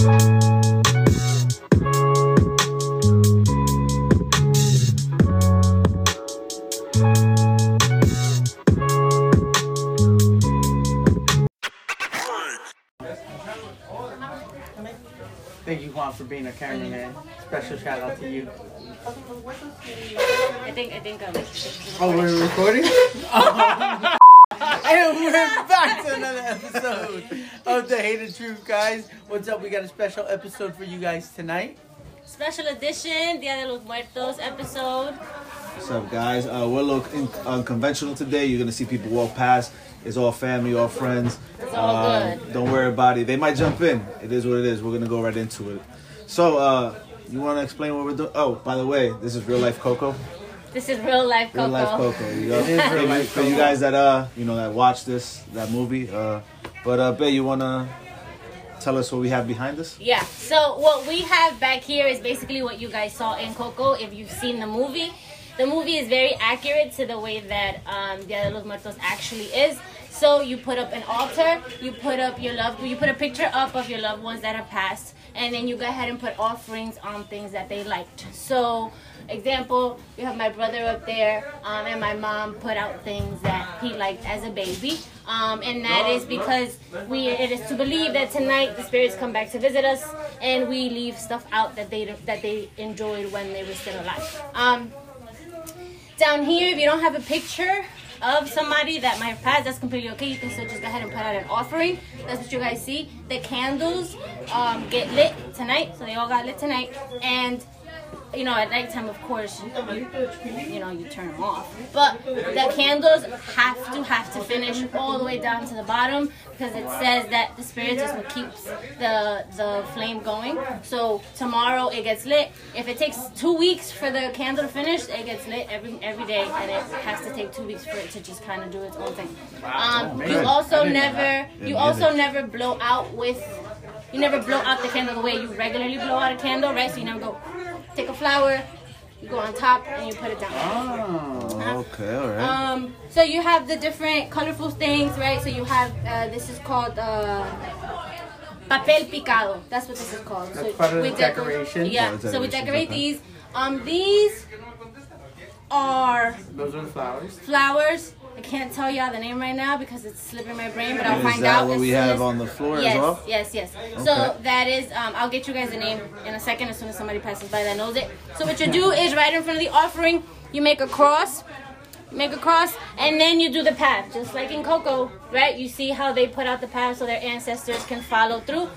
Thank you, Juan, for being a cameraman. Special shout out to you. I think I think um, Oh, we're recording? and we're back to another episode of The Hated Truth, guys. What's up? We got a special episode for you guys tonight. special edition Dia de los Muertos episode. What's up, guys? Uh, we're a little in, unconventional today. You're gonna see people walk past. It's all family, all friends. It's all Uh, good. Don't worry about it. They might jump in. It is what it is. We're gonna go right into it. So, uh, you want to explain what we're doing? Oh, by the way, this is real life Coco. This is real life Coco. Real life Coco. You go. It is real For life you- For you guys that uh, you know, that watch this that movie. Uh, but uh, Bay, you wanna tell us what we have behind us? Yeah. So what we have back here is basically what you guys saw in Coco. If you've seen the movie, the movie is very accurate to the way that um, Dia de los Muertos actually is. So you put up an altar, you put up your loved, you put a picture up of your loved ones that have passed, and then you go ahead and put offerings on things that they liked. So, example, you have my brother up there, um, and my mom put out things that he liked as a baby, um, and that is because we it is to believe that tonight the spirits come back to visit us, and we leave stuff out that they that they enjoyed when they were still alive. Um, down here, if you don't have a picture of somebody that might have passed, that's completely okay. You can still just go ahead and put out an offering. That's what you guys see. The candles um, get lit tonight, so they all got lit tonight. And you know, at nighttime, of course, you, you know, you turn them off. But the candles have to have to finish all the way down to the bottom because it says that the spirit is what keeps the the flame going. So tomorrow it gets lit. If it takes two weeks for the candle to finish, it gets lit every every day, and it has to take two weeks for it to just kind of do its own thing. Um, you also I didn't know never you also never blow out with you never blow out the candle the way you regularly blow out a candle, right? So you never go take a flower, you go on top and you put it down. Oh. Okay, all right. Um, so you have the different colorful things, right? So you have uh, this is called uh, papel picado. That's what this is called. That's so part of the deco- decoration? Yeah. Part So we decorate okay. these. Um, these are Those are the flowers. flowers. I can't tell y'all the name right now because it's slipping my brain, but I'll is find that out. what we have on the floor yes, as well? Yes, yes, So Okay. that is, um, I'll get you guys the name in a second as soon as somebody passes by that knows it. So what you do is right in front of the offering, you make a cross, make a cross, and then you do the path, just like in Coco, right? You see how they put out the path so their ancestors can follow through.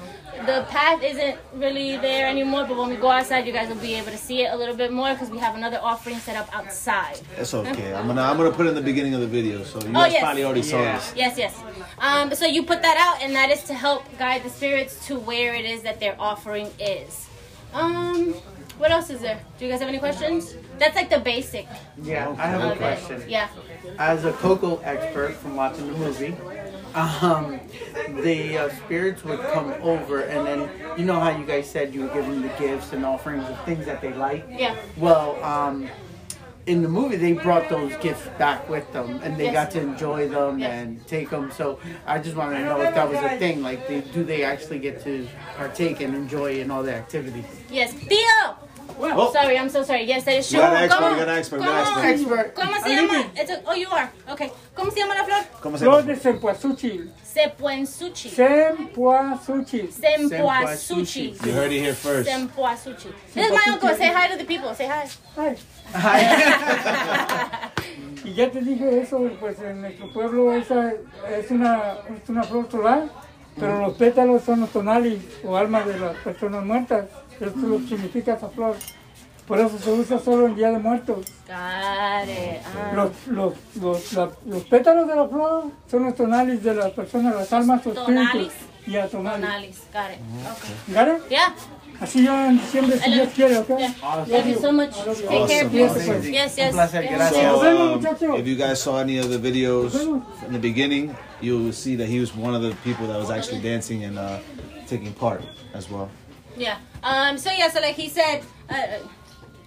The path isn't really there anymore, but when we go outside, you guys will be able to see it a little bit more because we have another offering set up outside. That's okay. I'm gonna I'm gonna put it in the beginning of the video, so you Oh, guys yes. probably already saw Yeah. this. Yes, yes. Um, so you put that out, and that is to help guide the spirits to where it is that their offering is. Um, what else is there? Do you guys have any questions? That's like the basic Yeah, I have a question. it. Yeah. As a Coco expert from watching the movie, um, the uh, spirits would come over, and then you know how you guys said you would give them the gifts and offerings of things that they like. Yeah. Well, um, in the movie, they brought those gifts back with them, and they Yes. got to enjoy them Yes. and take them. So I just wanted to know if that was a thing. Like, they, do they actually get to partake and enjoy in all the activities? Yes. Theo! Oh. Sorry, I'm so sorry. Yes, that is true. got an expert, expert, expert. ¿Cómo se llama? It's a- oh, you are. Okay. ¿Cómo se llama la flor? ¿Cómo se Flor llama? de cempasúchil. Sepuensuchi. Cempasúchil. Sempoasuchi. You heard it here first. Sempoasuchi. This is my uncle. Say hi to the people. Say hi. Ay, y ya te dije eso, pues en nuestro pueblo esa es una, es una flor solar, pero los pétalos son los tonalis o almas de las personas muertas. Eso es lo que significa esa flor. Por eso se usa solo en Día de Muertos. Got it. Ah. Los, los, los, la- los pétalos de la flor son los tonalis de las personas, las almas o espíritus. Y a. Yeah. Así yo en diciembre, si Dios quiere, ¿ok? Yeah. Awesome. Thank you so much. I love you. Take care of Awesome, yourself. awesome. Yes, yes. Un placer, yes. gracias. So, Nos vemos, um, muchachos. if you guys saw any of the videos in the beginning, you'll see that he was one of the people that was actually dancing and uh, taking part as well. Yeah. Um. So yeah. So like he said, uh,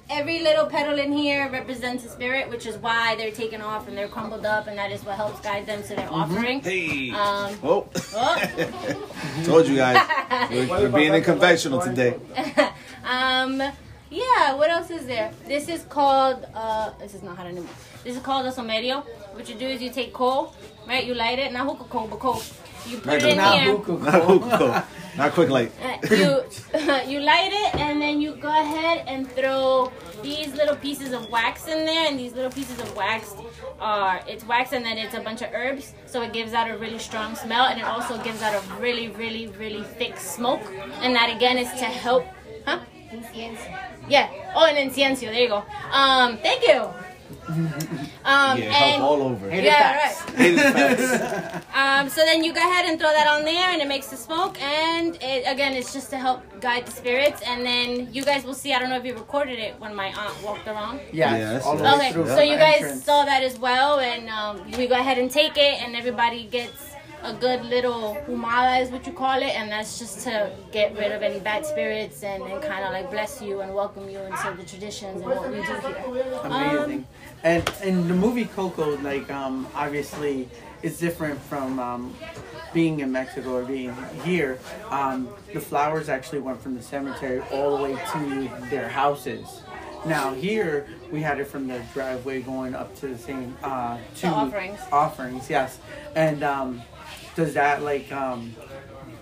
every little petal in here represents a spirit, which is why they're taken off and they're crumbled up, and that is what helps guide them to their offering. Hey. Um, oh. Oh. Told you guys. We're, we're being in conventional today. um, yeah, what else is there? This is called, uh, this is not how hot anymore. This is called a sahumerio. What you do is you take coal, right? You light it, not hookah coal, but coal. You put it in Not here. hookah Not coal. Hookah. Not quick light. Uh, you you light it and then you go ahead and throw these little pieces of wax in there and these little pieces of wax are it's wax and then it's a bunch of herbs so it gives out a really strong smell and it also gives out a really really really thick smoke and that again is to help huh yeah oh and incienso there you go um thank you um Yeah, help and all over. Hated yeah right facts. Hated facts. um, so then you go ahead and throw that on there, and it makes the smoke. And it, again, it's just to help guide the spirits. And then you guys will see. I don't know if you recorded it when my aunt walked around. Yeah. Yes, yes. Okay, so you guys entrance. saw that as well, and um, we go ahead and take it, and everybody gets a good little humada is what you call it, and that's just to get rid of any bad spirits and, and kind of like bless you and welcome you into the traditions and what we do here. Amazing. Um, and in the movie Coco, like um, obviously, it's different from um, being in Mexico or being here. Um, the flowers actually went from the cemetery all the way to their houses. Now here we had it from the driveway going up to the same uh, to offerings. Offerings, yes. And um, does that like um,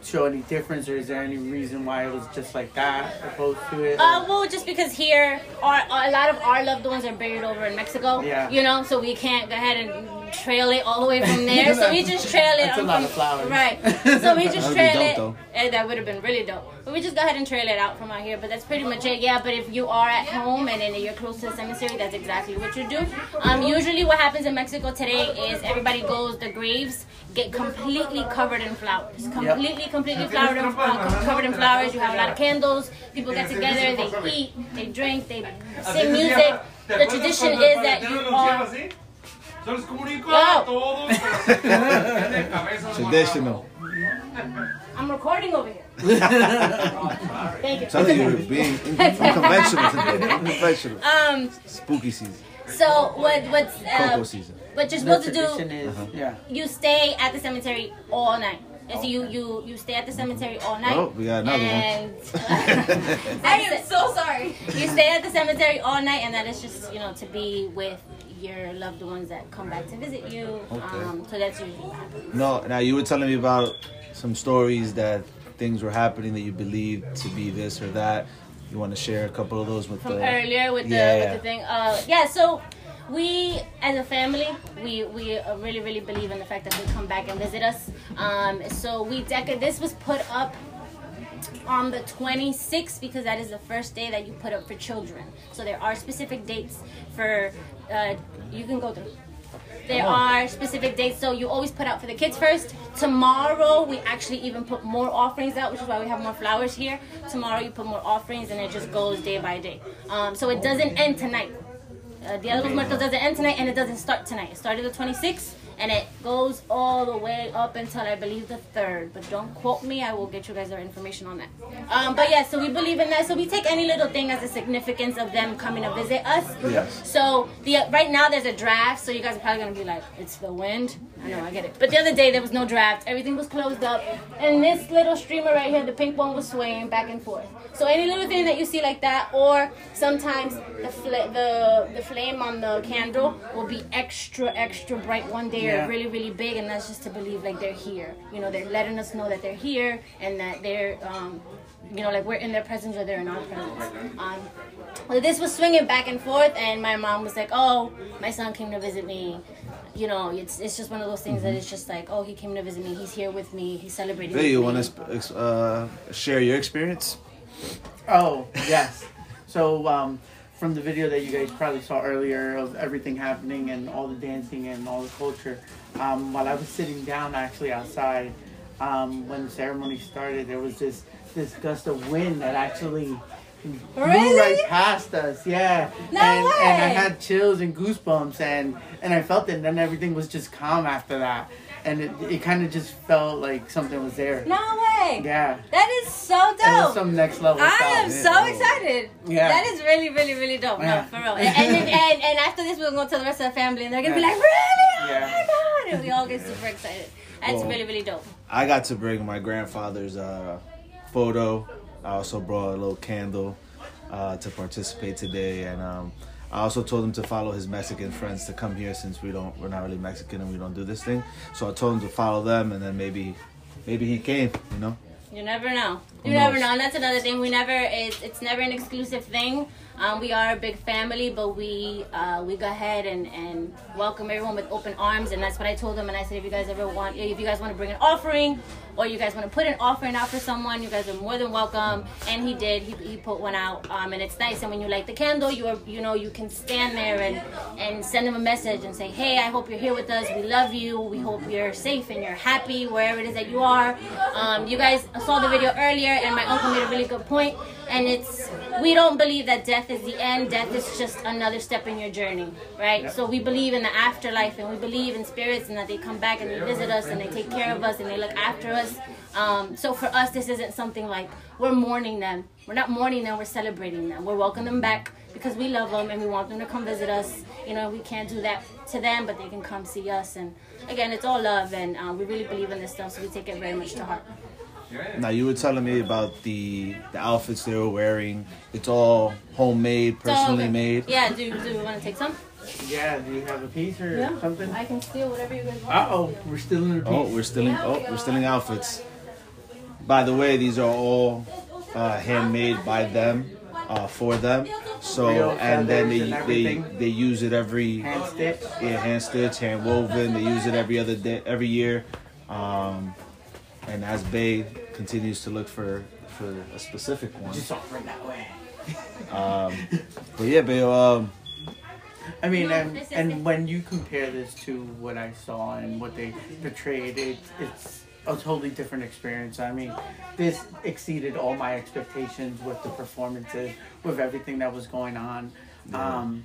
show any difference, or is there any reason why it was just like that opposed to it? Uh, well, just because here, our, a lot of our loved ones are buried over in Mexico. Yeah. You know, so we can't go ahead and trail it all the way from there. so we just trail it. That's a lot of flowers. Right. So we just That would be trail dope, it. though. And that would have been really dope. But we just go ahead and trail it out from out here. But that's pretty much it. Yeah. But if you are at home and then you're close to the cemetery, that's exactly what you do. Um, usually, what happens in Mexico today is everybody goes the graves get completely covered in flowers. Completely, completely flowered in, uh, covered in flowers. You have a lot of candles. People get together. They eat. They drink. They sing music. The tradition is that you are. Yo les comunico Wow. a todos. pero se quedan de cabeza. Traditional. I'm recording over here. Thank you. Sounds like you were being unconventional today. Unconventional. Um. Spooky season. So what? What's Coco uh, season. what you're supposed to do? is yeah. You stay at the cemetery all night. And so you you you stay at the cemetery all night. Oh, we got another one. I am so sorry. You stay at the cemetery all night, and that is just you know to be with your loved ones that come back to visit you. Okay. Um, so that's usually what happens. No, now you were telling me about some stories that things were happening that you believed to be this or that. You want to share a couple of those with from the earlier with the Yeah. with the thing. Uh, yeah. So we as a family, we we uh, really really believe in the fact that they come back and visit us. Um, so we deco- This was put up on the 26th because that is the first day that you put up for children. So there are specific dates for. Uh, you can go through. There are specific dates, so you always put out for the kids first. Tomorrow, we actually even put more offerings out, which is why we have more flowers here. Tomorrow, you put more offerings, and it just goes day by day. Um, so it doesn't end tonight. Uh, de los Muertos doesn't end tonight, and it doesn't start tonight. It started the 26th, and it goes all the way up until I believe the 3rd. But don't quote me, I will get you guys our information on that. Um, but yeah, so we believe in that. So we take any little thing as a significance of them coming to visit us. Yes. So the right now there's a draft, so you guys are probably gonna be like, it's the wind. I know, I get it. But the other day there was no draft. Everything was closed up, and this little streamer right here, the pink one, was swaying back and forth. So any little thing that you see like that, or sometimes the fl- the the flame on the candle will be extra extra bright one day Yeah. or really really big, and that's just to believe like they're here. You know, they're letting us know that they're here and that they're um, you know, like we're in their presence or they're in our presence. Um, well, this was swinging back and forth, and my mom was like, "Oh, my son came to visit me." You know, it's it's just one of those things that it's just like, "Oh, he came to visit me. He's here with me. He's celebrating." Hey, you want to uh, share your experience? Oh, yes. So, um, from the video that you guys probably saw earlier of everything happening and all the dancing and all the culture, um, while I was sitting down actually outside, um, when the ceremony started, there was this this gust of wind that actually blew Really? right past us. Yeah, No and, and I had chills and goosebumps, and and I felt it. And then everything was just calm after that. And it, it kind of just felt like something was there. No way. Yeah, That is so dope. it was dope. some next level I stuff. am so excited. Yeah. That is really, really, really dope. Yeah. No, for real. And, and, and, and after this, we're going to tell the rest of the family, and they're going to be like, really? Oh Yeah. my God. And we all get super excited. That's Well, really, really dope. I got to bring my grandfather's uh, photo. I also brought a little candle uh, to participate today, and um, I also told him to follow his Mexican friends to come here since we don't we're not really Mexican and we don't do this thing. So I told him to follow them, and then maybe maybe he came. You know. You never know. You never know. And that's another thing. We never it's it's never an exclusive thing. Um, we are a big family, but we uh, we go ahead and, and welcome everyone with open arms, and that's what I told them. And I said, if you guys ever want, if you guys want to bring an offering, or you guys want to put an offering out for someone, you guys are more than welcome. And he did. He, he put one out, um, and it's nice. And when you light the candle, you are you know you can stand there and and send them a message and say, hey, I hope you're here with us. We love you. We hope you're safe and you're happy wherever it is that you are. Um, you guys saw the video earlier, and my uncle made a really good. And it's we don't believe that death is the end. Death is just another step in your journey, right? So we believe in the afterlife, and we believe in spirits, and that they come back and they visit us, and they take care of us, and they look after us. Um, so for us, this isn't something like we're mourning them. We're not mourning them. We're celebrating them. We're welcoming them back because we love them and we want them to come visit us. You know, we can't do that to them, but they can come see us. And again, it's all love, and uh, we really believe in this stuff, so we take it very much to heart. Now you were telling me about the the outfits they were wearing. It's all homemade, So, personally made. Yeah. Do Do you want to take some? Yeah, do you have a piece or Yeah. something? I can steal whatever you guys want. Uh oh, we're stealing in the piece. Oh, we're stealing. Oh, we're stealing outfits. By the way, these are all uh, handmade by them, uh, for them. So and then they and they they use it every Hand stitch. yeah hand stitch, hand woven. They use it every other day, every year. Um, and as Bay continues to look for for a specific one, Just offer it that way. um, but yeah, but Um, I mean, and, and when you compare this to what I saw and what they portrayed, it, it's a totally different experience. I mean, this exceeded all my expectations with the performances, with everything that was going on. Um,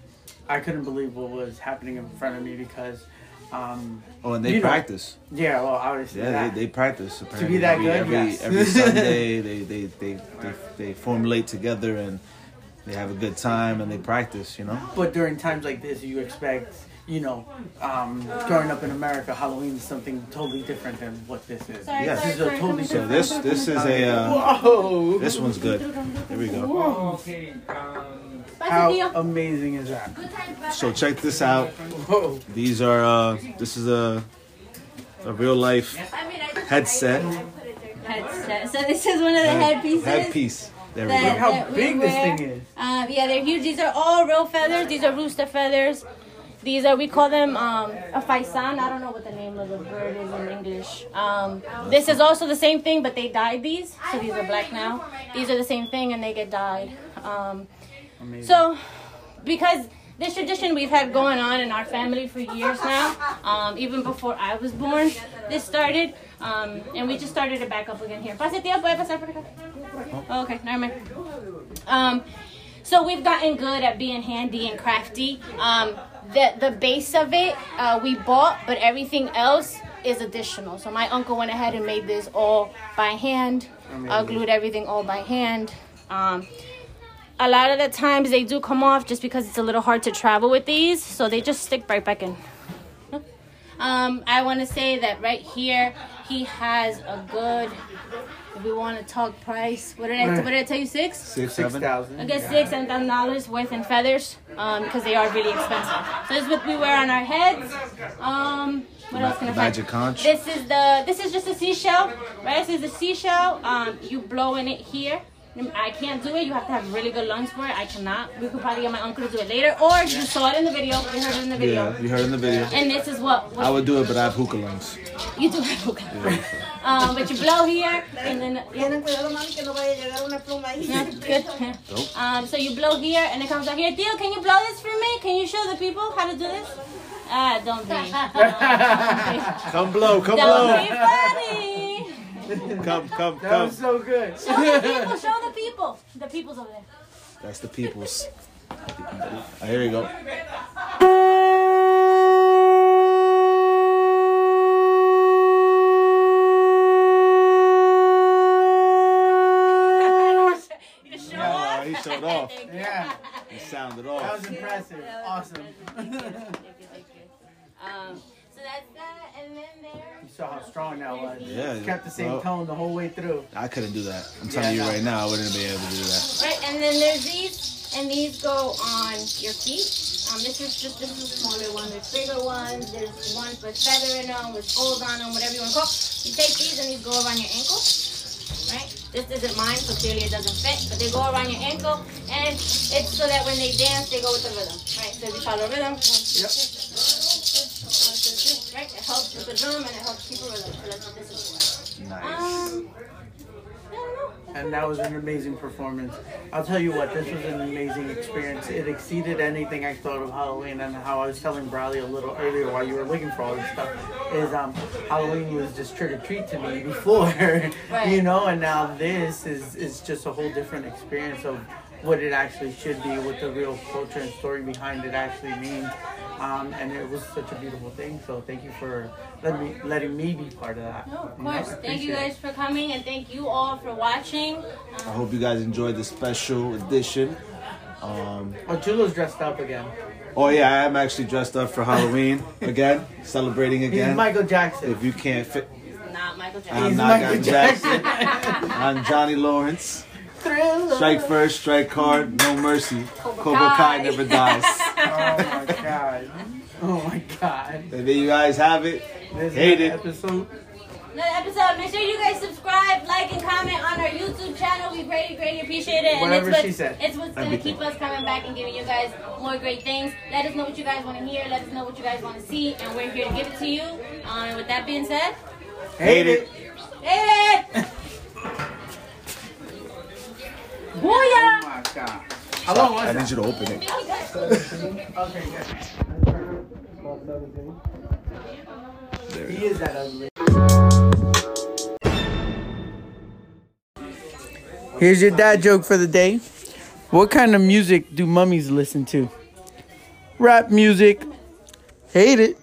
I couldn't believe what was happening in front of me because, um, oh, and they You know, practice. yeah, well, obviously, Yeah, that. they, they practice. Apparently. To be that every, good, every, yes. every Sunday they, they, they, they, they formulate together and they have a good time and they practice. You know. But during times like this, you expect, you know, um, growing up in America, Halloween is something totally different than what this is. Sorry, Yes. This is a totally So different. this this is a uh, Whoa! this one's good. There we go. Okay, um, How amazing is that? So check this out. Whoa! These are uh, this is a a real life headset Headset. So this is one of the headpieces. headpiece. There we That- Look go. how big this thing is. Um, yeah, they're huge. These are all real feathers. These are rooster feathers. These are we call them um, a faisan. I don't know what the name of the bird is in English. Um, this is also the same thing, but they dyed these, so these are black now. These are the same thing, and they get dyed. Um, Amazing. so, because this tradition we've had going on in our family for years now, um, even before I was born, this started, um, and we just started it back up again here. Pase, tía, puede pasar por acá. Oh, okay, never mind. Um, so we've gotten good at being handy and crafty. Um, the the base of it uh, we bought, but everything else is additional. So my uncle went ahead and made this all by hand, uh, glued everything all by hand. Um, a lot of the times they do come off just because it's a little hard to travel with these, so they just stick right back in. Um, I want to say that right here he has a good. If we want to talk price, what did I what did I tell you? Six. Six, Six seven. thousand. I guess six and ten dollars worth in feathers, um, because they are really expensive. So this is what we wear on our heads. Um, what else can I find? Magic conch. This is the this is just a seashell, right? This is a seashell. Um, you blow in it here. I can't do it. You have to have really good lungs for it. I cannot. We could probably get my uncle to do it later, or you saw it in the video. You heard it in the video. Yeah, you heard in the video. And this is what, what I would do it, but I have hookah lungs. you do have hookah. Um, but you blow here, and then yeah, Tienen cuidado, mami, que no vaya a llegar una pluma ahí. yeah, good. Um, so you blow here, and it comes out here. Theo, can you blow this for me? Can you show the people how to do this? Ah, don't be. Come blow, come Don't be blow. funny. come, come, that come. was so good. Show the people. Show the people. The people's over there. That's the people's. Ah, here we go. He showed off. Yeah. He sounded off. That was impressive. Awesome. there. Saw how strong that was. Yeah. Kept the same well, tone the whole way through. I couldn't do that. I'm telling Yeah, you no. right now, I wouldn't be able to do that. Right, and then there's these, and these go on your feet. Um, this is just this is a smaller one. There's bigger ones. There's ones with feather in them, with skulls on them, whatever you want to call. You take these and these go around your ankle. Right? This isn't mine, so clearly it doesn't fit. But they go around your ankle, and it's so that when they dance, they go with the rhythm. Right? So if you follow the rhythm, one, two, Yep. three, with the drum and it helps keep a rhythm. So that's this is. Nice. Um, I don't know. and that was an amazing performance. I'll tell you what, this was an amazing experience. It exceeded anything I thought of Halloween, and how I was telling Bradley a little earlier while you were looking for all this stuff is um, Halloween was just trick or treat to me before, Right. you know, and now this is is just a whole different experience of what it actually should be, what the real culture and story behind it actually means. Um, and it was such a beautiful thing. So thank you for letting me letting me be part of that. No, of You know, course. Thank you appreciate it. guys for coming, and thank you all for watching. I Um, hope you guys enjoyed the special edition. Um, Oh, Chulo's dressed up again. oh yeah, I am actually dressed up for Halloween again, celebrating He's again. Michael Jackson. If you can't fit, not Michael I'm Jackson. He's not Michael Michael Jackson. I'm Johnny Lawrence. Thriller. Strike first, strike hard, no mercy. Cobra Cobra Kai Kai. never dies. Oh my god. Oh my god. and there you guys have it. This Hate it. episode. Another episode. Make sure you guys subscribe, like, and comment on our YouTube channel. We greatly, greatly appreciate it. Whatever and it's she said. It's what's gonna keep us coming back and giving you guys more great things. Let us know what you guys want to hear. Let us know what you guys want to see, and we're here to give it to you. Um, and with that being said, Hate it. hit it! Oh Booyah! my god. How I need you to open it. Good. He is that ugly. Here's your dad joke for the day. What kind of music do mummies listen to? Rap music. Hate it.